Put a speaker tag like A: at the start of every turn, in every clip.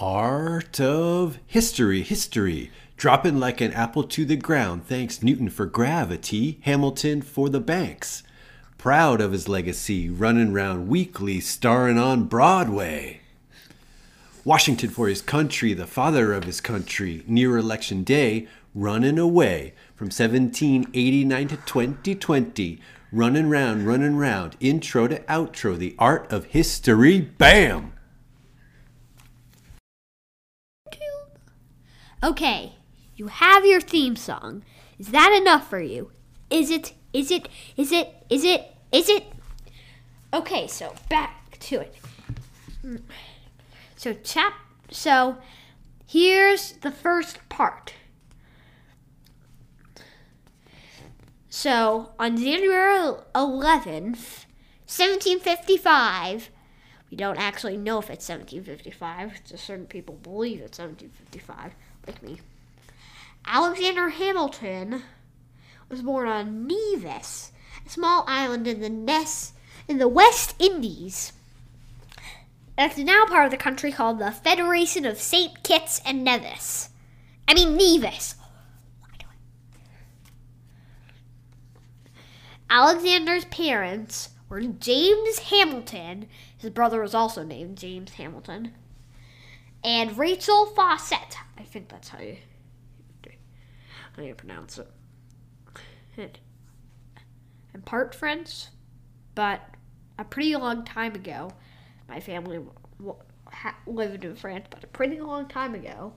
A: Art of history, history. Dropping like an apple to the ground. Thanks Newton for gravity, Hamilton for the banks. Proud of his legacy, running round weekly, starring on Broadway. Washington for his country, the father of his country, near election day, running away from 1789 to 2020. Running round, running round, intro to outro, the art of history, bam!
B: Okay, you have your theme song. Is that enough for you? Is it? Is it? Is it? Is it? Is it? Okay, so back to it. So chap so here's the first part. So on January 11th, 1755, we don't actually know if it's 1755. Just certain people believe it's 1755, like me. Alexander Hamilton was born on Nevis, a small island in the Ness in the West Indies. That's now part of the country called the Federation of St. Kitts and Nevis. I mean Nevis. Alexander's parents were James Hamilton. His brother was also named James Hamilton. And Rachel Fawcett. I think that's how you how you pronounce it. I'm part French, but a pretty long time ago, my family lived in France, but a pretty long time ago.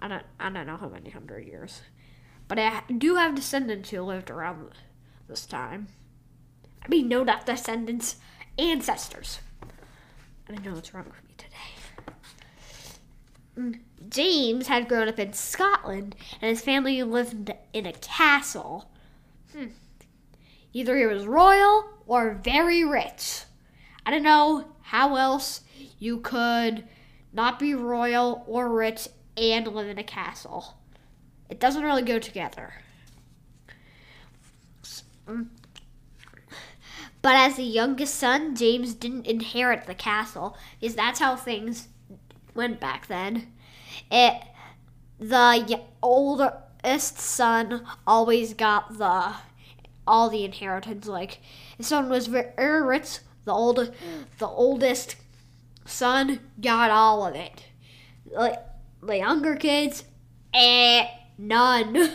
B: I don't, I don't know how many hundred years. But I do have descendants who lived around this time. I mean, no, not descendants, ancestors. I don't know what's wrong with me today. James had grown up in Scotland, and his family lived in a castle. Hmm. Either he was royal or very rich. I don't know how else you could not be royal or rich and live in a castle. It doesn't really go together. But as the youngest son, James didn't inherit the castle because that's how things went back then. It the oldest son always got the all the inheritance. Like his son was very rich, the old the oldest son got all of it. Like the younger kids, eh, none.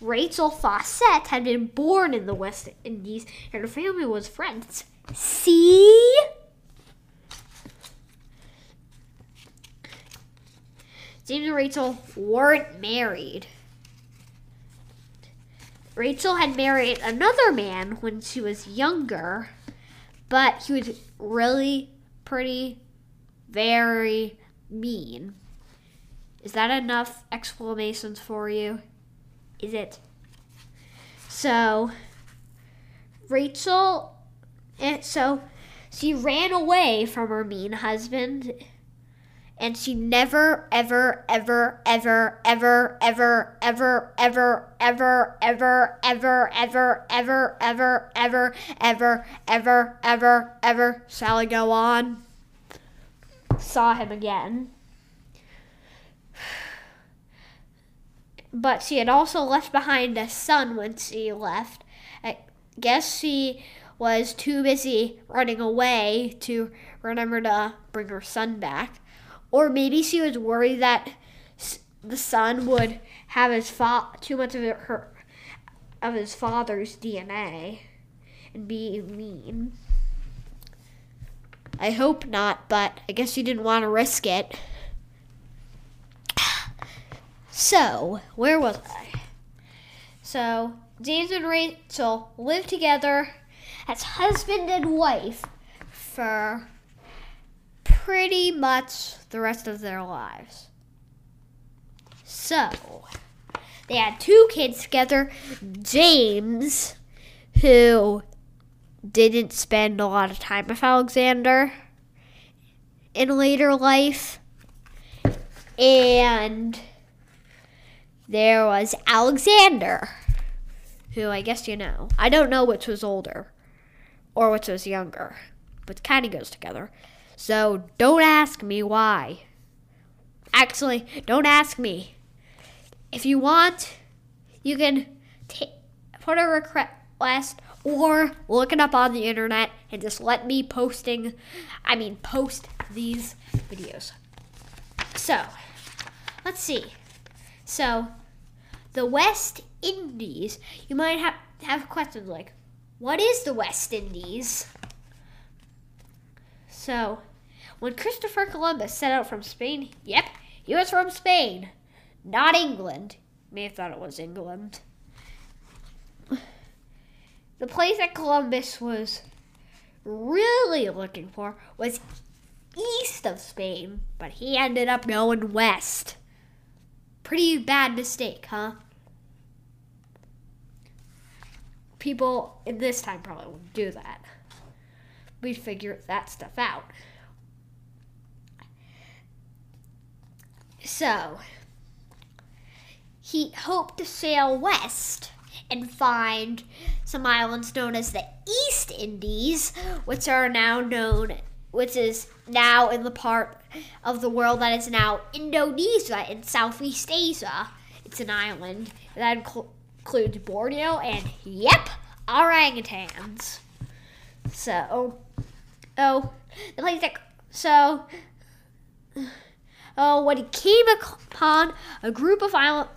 B: Rachel Fawcett had been born in the West Indies and her family was French. See? James and Rachel weren't married. Rachel had married another man when she was younger, but he was really pretty, very mean. Is that enough explanations for you? Is it? So, Rachel, eh, so she ran away from her mean husband and she never ever ever ever ever ever ever ever ever ever ever ever ever ever ever ever ever ever ever shall I go on saw him again but she had also left behind a son when she left I guess she was too busy running away to remember to bring her son back or maybe she was worried that the son would have his fa- too much of her of his father's DNA and be mean. I hope not, but I guess she didn't want to risk it. So, where was I? So, James and Rachel lived together as husband and wife for pretty much the rest of their lives. So, they had two kids together James, who didn't spend a lot of time with Alexander in later life, and there was Alexander, who I guess you know. I don't know which was older or which was younger. but kind of goes together. So don't ask me why. Actually, don't ask me. If you want, you can ta put a request or look it up on the internet and just let me posting, I mean, post these videos. So, let's see. So, the West Indies, you might have, have questions like, what is the West Indies? So, when Christopher Columbus set out from Spain, yep, he was from Spain, not England. You may have thought it was England. The place that Columbus was really looking for was east of Spain, but he ended up going west. Pretty bad mistake, huh? People in this time probably wouldn't do that. We'd figure that stuff out. So, he hoped to sail west and find some islands known as the East Indies, which are now known, which is now in the part of the world that is now Indonesia in Southeast Asia. It's an island that incl- includes Borneo and, yep, orangutans. So, oh, the place that, so, oh, when he came upon a group of island,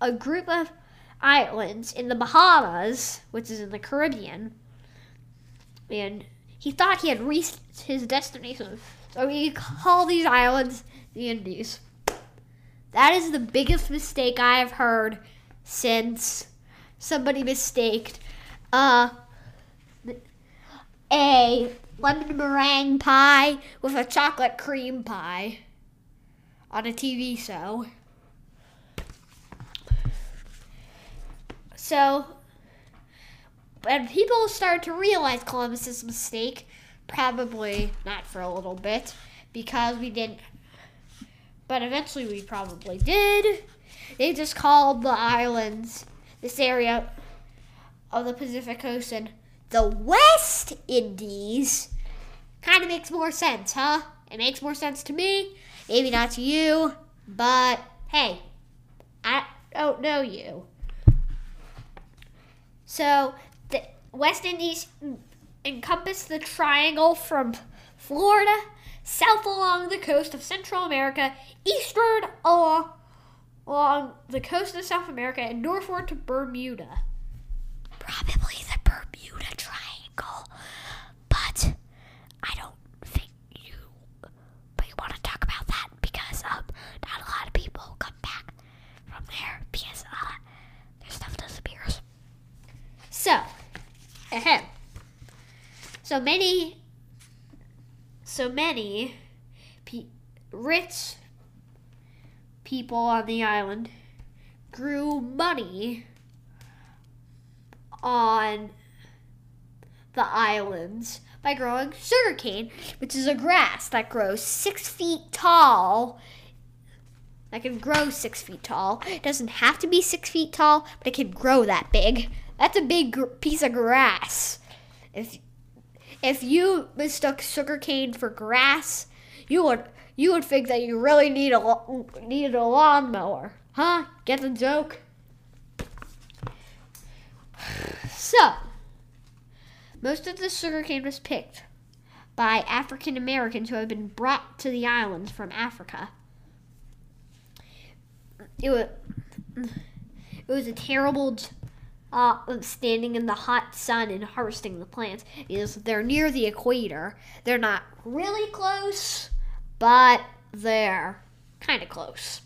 B: a group of islands in the Bahamas, which is in the Caribbean, and he thought he had reached his destination. So he called these islands the Indies. That is the biggest mistake I have heard since somebody mistaked uh, a lemon meringue pie with a chocolate cream pie on a TV show. So, when people started to realize Columbus's mistake, probably not for a little bit, because we didn't, but eventually we probably did. They just called the islands, this area of the Pacific Ocean, the West Indies. Kind of makes more sense, huh? It makes more sense to me. Maybe not to you, but hey, I don't know you. So the West Indies encompass the triangle from Florida south along the coast of Central America, eastward along, along the coast of South America, and northward to Bermuda. Probably the Bermuda Triangle, but I don't think you. But you want to talk about that because um, not a lot of people come back from there because uh, their stuff disappears. So, ahem. So many, so many pe- rich people on the island grew money on the islands by growing sugarcane, which is a grass that grows six feet tall. That can grow six feet tall. It doesn't have to be six feet tall, but it can grow that big. That's a big gr- piece of grass. If if you mistook sugarcane for grass, you would you would think that you really need a lo- needed a lawnmower, huh? Get the joke? So, most of the sugarcane was picked by African Americans who had been brought to the islands from Africa. It was it was a terrible uh, standing in the hot sun and harvesting the plants is they're near the equator. They're not really close, but they're kind of close.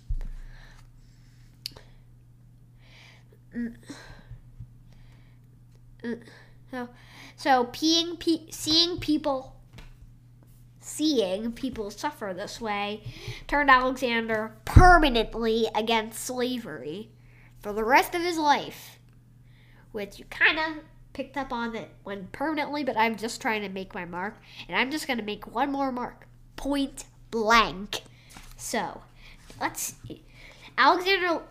B: So, so peeing, pe- seeing people, seeing people suffer this way, turned Alexander permanently against slavery for the rest of his life which you kind of picked up on it when permanently, but I'm just trying to make my mark. And I'm just going to make one more mark point blank. So, let's see. Alexander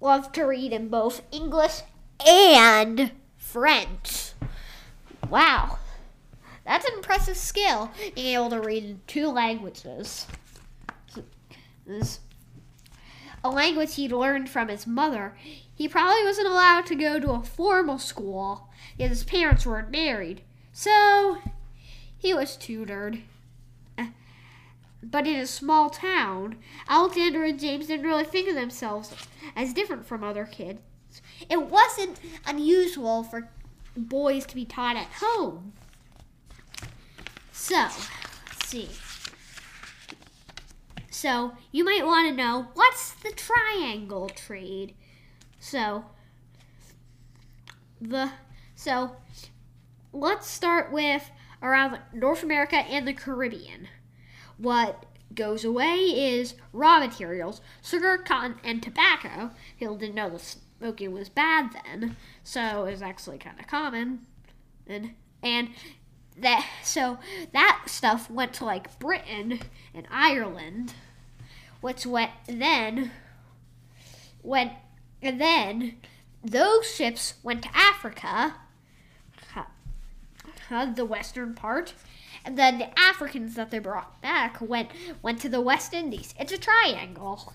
B: loved to read in both English and French. Wow. That's an impressive skill being able to read in two languages. A language he'd learned from his mother. He probably wasn't allowed to go to a formal school because his parents weren't married. So he was tutored. But in a small town, Alexander and James didn't really think of themselves as different from other kids. It wasn't unusual for boys to be taught at home. So, let's see. So, you might want to know what's the triangle trade? So, the so let's start with around North America and the Caribbean. What goes away is raw materials, sugar, cotton, and tobacco. People didn't know the smoking was bad then, so it was actually kind of common. And and that so that stuff went to like Britain and Ireland, which went then went and then those ships went to Africa, the western part, and then the Africans that they brought back went went to the West Indies. It's a triangle.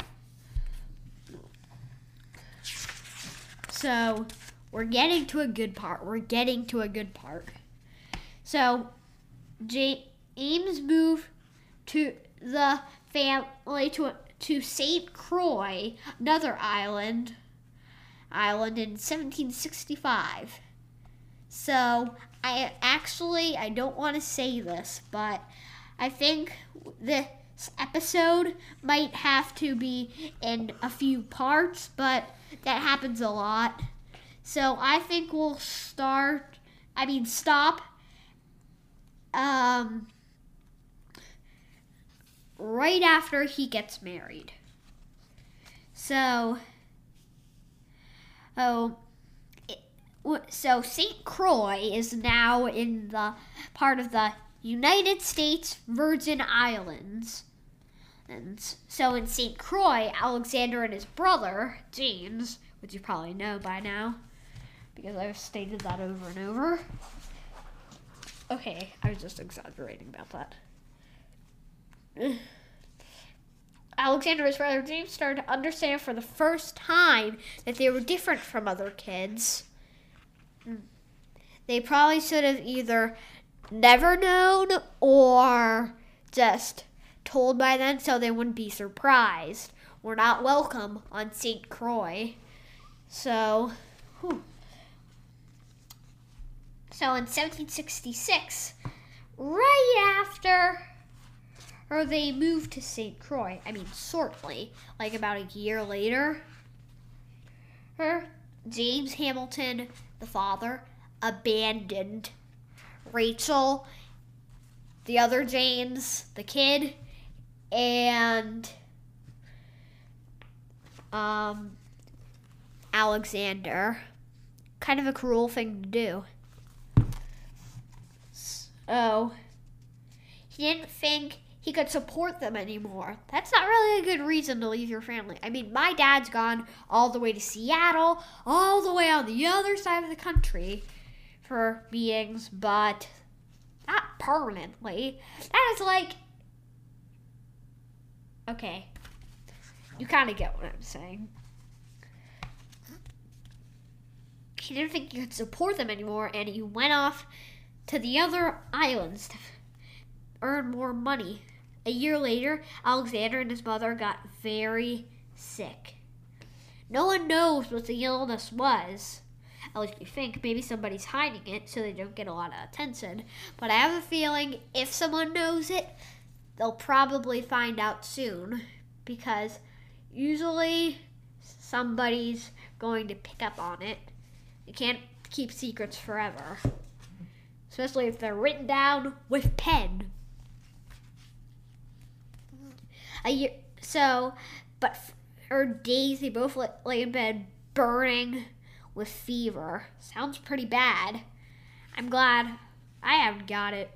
B: So we're getting to a good part. We're getting to a good part. So James moved to the family to to Saint Croix, another island island in 1765. So I actually I don't want to say this, but I think this episode might have to be in a few parts, but that happens a lot. So I think we'll start I mean stop um right after he gets married. So Oh, so St. Croix is now in the part of the United States Virgin Islands. And so in St. Croix, Alexander and his brother, James, which you probably know by now, because I've stated that over and over. Okay, I was just exaggerating about that. Alexander and his brother James started to understand for the first time that they were different from other kids. Mm. They probably should have either never known or just told by then so they wouldn't be surprised. We're not welcome on St. Croix. So, whew. so in 1766, right after or they moved to St. Croix. I mean, shortly, like about a year later. Her James Hamilton, the father, abandoned Rachel, the other James, the kid, and um, Alexander. Kind of a cruel thing to do. So, he didn't think he could support them anymore. That's not really a good reason to leave your family. I mean, my dad's gone all the way to Seattle, all the way on the other side of the country for meetings, but not permanently. That is like. Okay. You kind of get what I'm saying. He didn't think he could support them anymore, and he went off to the other islands to earn more money. A year later, Alexander and his mother got very sick. No one knows what the illness was. At least we think maybe somebody's hiding it so they don't get a lot of attention. But I have a feeling if someone knows it, they'll probably find out soon. Because usually somebody's going to pick up on it. You can't keep secrets forever. Especially if they're written down with pen. A year, so, but for days they both lay, in bed burning with fever. Sounds pretty bad. I'm glad I haven't got it.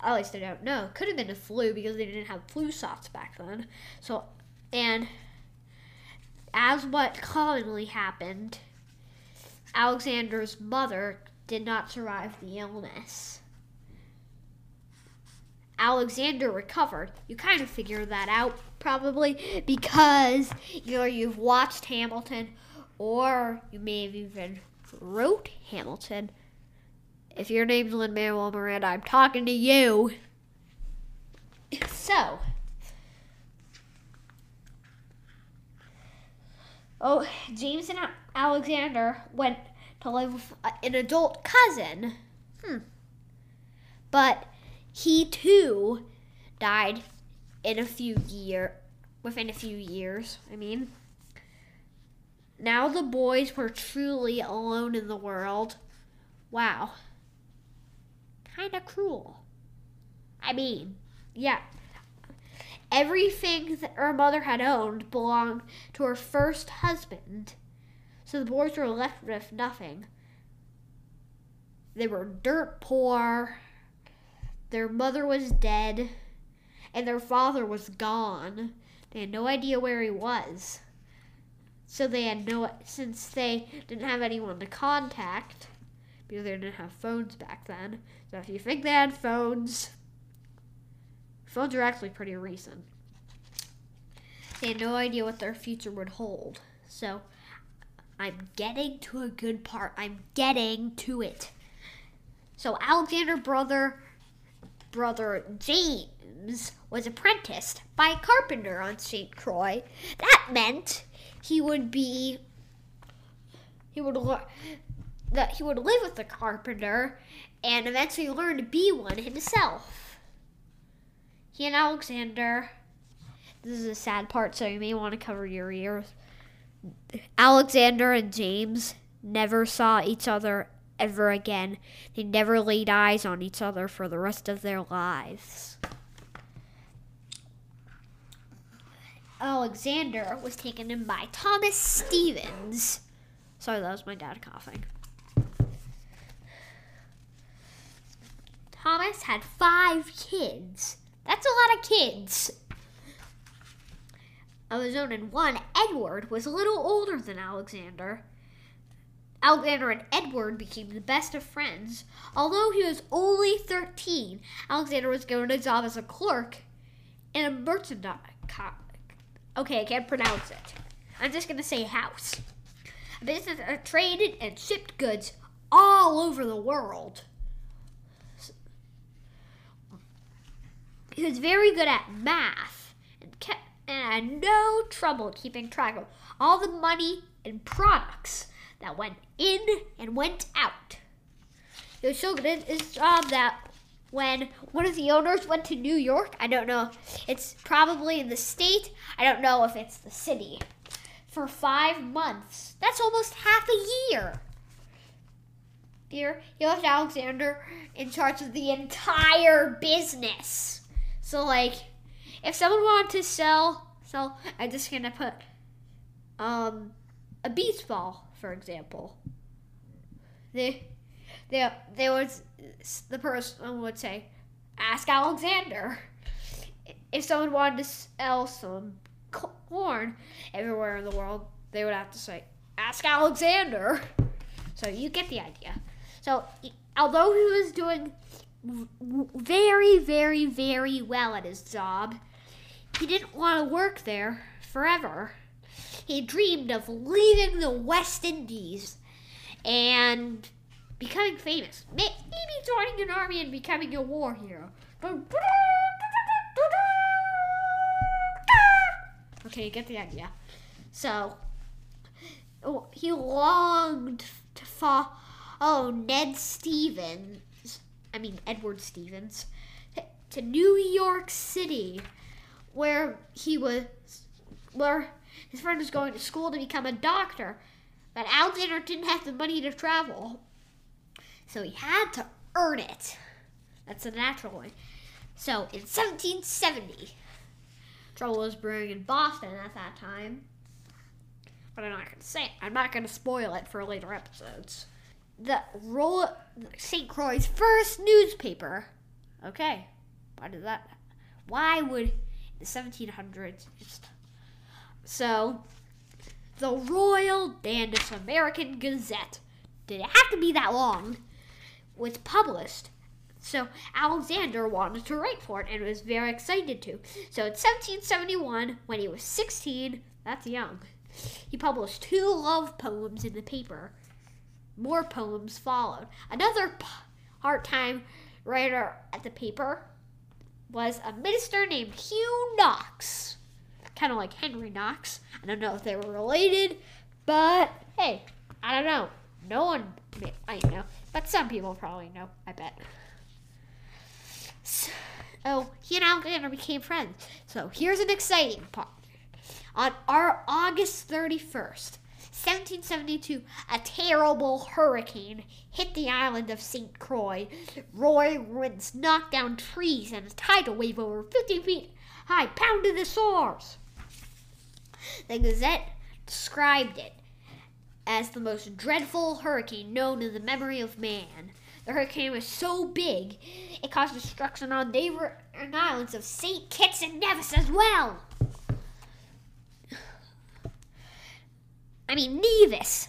B: At least I don't know. Could have been a flu because they didn't have flu shots back then. So, and as what commonly happened, Alexander's mother did not survive the illness. Alexander recovered. You kind of figure that out probably because either you've watched Hamilton or you may have even wrote Hamilton. If your name's Lin Manuel Miranda, I'm talking to you. So, oh, James and Alexander went to live with an adult cousin. Hmm. But he too died in a few year within a few years. I mean, now the boys were truly alone in the world. Wow. Kind of cruel. I mean, yeah. Everything that her mother had owned belonged to her first husband, so the boys were left with nothing. They were dirt poor, their mother was dead, and their father was gone. They had no idea where he was. So they had no, since they didn't have anyone to contact, because they didn't have phones back then. So if you think they had phones, phones are actually pretty recent. They had no idea what their future would hold. So I'm getting to a good part. I'm getting to it. So Alexander brother brother James was apprenticed by a carpenter on St. Croix. That meant he would be he would that he would live with the carpenter and eventually learn to be one himself. He and Alexander this is a sad part, so you may want to cover your ears. Alexander and James never saw each other ever again. They never laid eyes on each other for the rest of their lives. Alexander was taken in by Thomas Stevens. Sorry, that was my dad coughing. Thomas had five kids. That's a lot of kids. Of his own, and one, Edward, was a little older than Alexander. Alexander and Edward became the best of friends. Although he was only 13, Alexander was given a job as a clerk in a merchandise. Okay, I can't pronounce it. I'm just going to say house. A business that traded and shipped goods all over the world. He was very good at math and, kept, and had no trouble keeping track of all the money and products that went in and went out. He was so good at his job that when one of the owners went to New York, I don't know, it's probably in the state, I don't know if it's the city, for five months. That's almost half a year. Here, he left Alexander in charge of the entire business. So, like, if someone wanted to sell, sell, I'm just gonna put um, a beach ball for example. They, they, they was the person would say, "Ask Alexander." If someone wanted to sell some corn everywhere in the world, they would have to say, "Ask Alexander." So you get the idea. So although he was doing very, very, very well at his job, he didn't want to work there forever he dreamed of leaving the West Indies and becoming famous. Maybe joining an army and becoming a war hero. Okay, you get the idea. So, oh, he longed to follow oh, Ned Stevens, I mean Edward Stevens, to New York City, where he was, where his friend was going to school to become a doctor, but Alexander didn't have the money to travel. So he had to earn it. That's a natural way. So in 1770, trouble was brewing in Boston at that time. But I'm not going to say it. I'm not going to spoil it for later episodes. The Roll St. Croix's first newspaper. Okay, why did that? Why would the 1700s just so, the Royal Danish American Gazette. Did it have to be that long? was published. So Alexander wanted to write for it and was very excited to. So in 1771, when he was 16, that's young, he published two love poems in the paper. More poems followed. Another part time writer at the paper was a minister named Hugh Knox. Kind of like Henry Knox. I don't know if they were related, but hey, I don't know. No one I know, but some people probably know, I bet. So, oh, he and Alexander became friends. So here's an exciting part. On our August 31st, 1772, a terrible hurricane hit the island of St. Croix. Roy winds knocked down trees and a tidal wave over 50 feet high pounded the shores. The Gazette described it as the most dreadful hurricane known in the memory of man. The hurricane was so big, it caused destruction on neighboring islands of St. Kitts and Nevis as well. I mean, Nevis.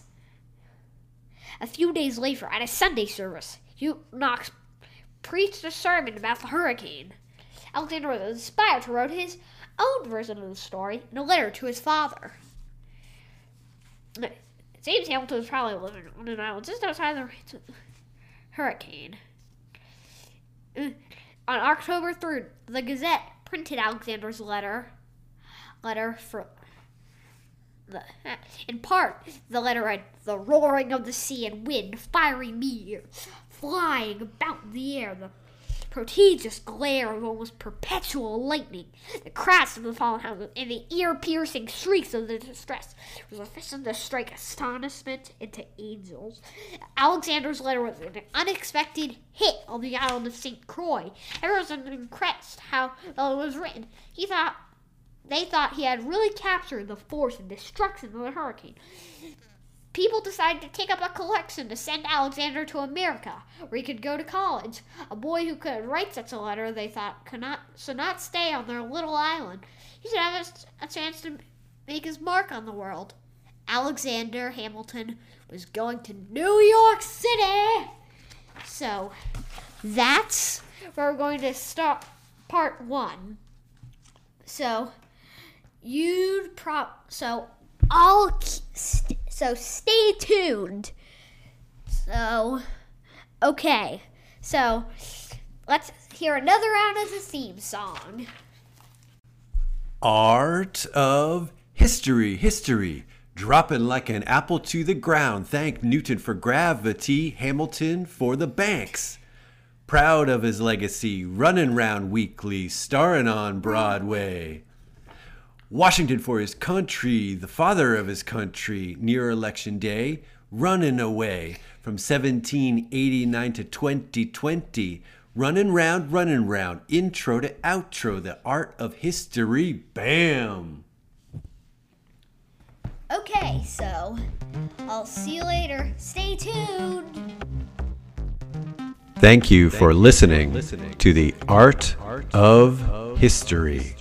B: A few days later, at a Sunday service, Hugh Knox preached a sermon about the hurricane. Alexander was inspired to write his own version of the story in a letter to his father. James Hamilton was probably living on an island just outside the hurricane. Uh, on October 3rd, the Gazette printed Alexander's letter. Letter for the, in part, the letter read, The roaring of the sea and wind, fiery meteors, flying about the air, the prodigious glare of almost perpetual lightning, the crash of the fallen houses, and the ear-piercing shrieks of the distress was sufficient to strike astonishment into angels. Alexander's letter was an unexpected hit on the island of St. Croix. Everyone was impressed how well it was written. He thought they thought he had really captured the force and destruction of the hurricane people decided to take up a collection to send Alexander to America, where he could go to college. A boy who could write such a letter, they thought, could not should not stay on their little island. He should have a, a chance to make his mark on the world. Alexander Hamilton was going to New York City. So that's where we're going to start part one. So you'd prop so I'll st- so stay tuned. So, okay. So, let's hear another round of the theme song.
A: Art of history, history. Dropping like an apple to the ground. Thank Newton for gravity, Hamilton for the banks. Proud of his legacy, running round weekly, starring on Broadway. Washington for his country, the father of his country, near election day, running away from 1789 to 2020, running round, running round, intro to outro, the art of history, bam!
B: Okay, so I'll see you later. Stay tuned.
A: Thank you for listening to the art of history.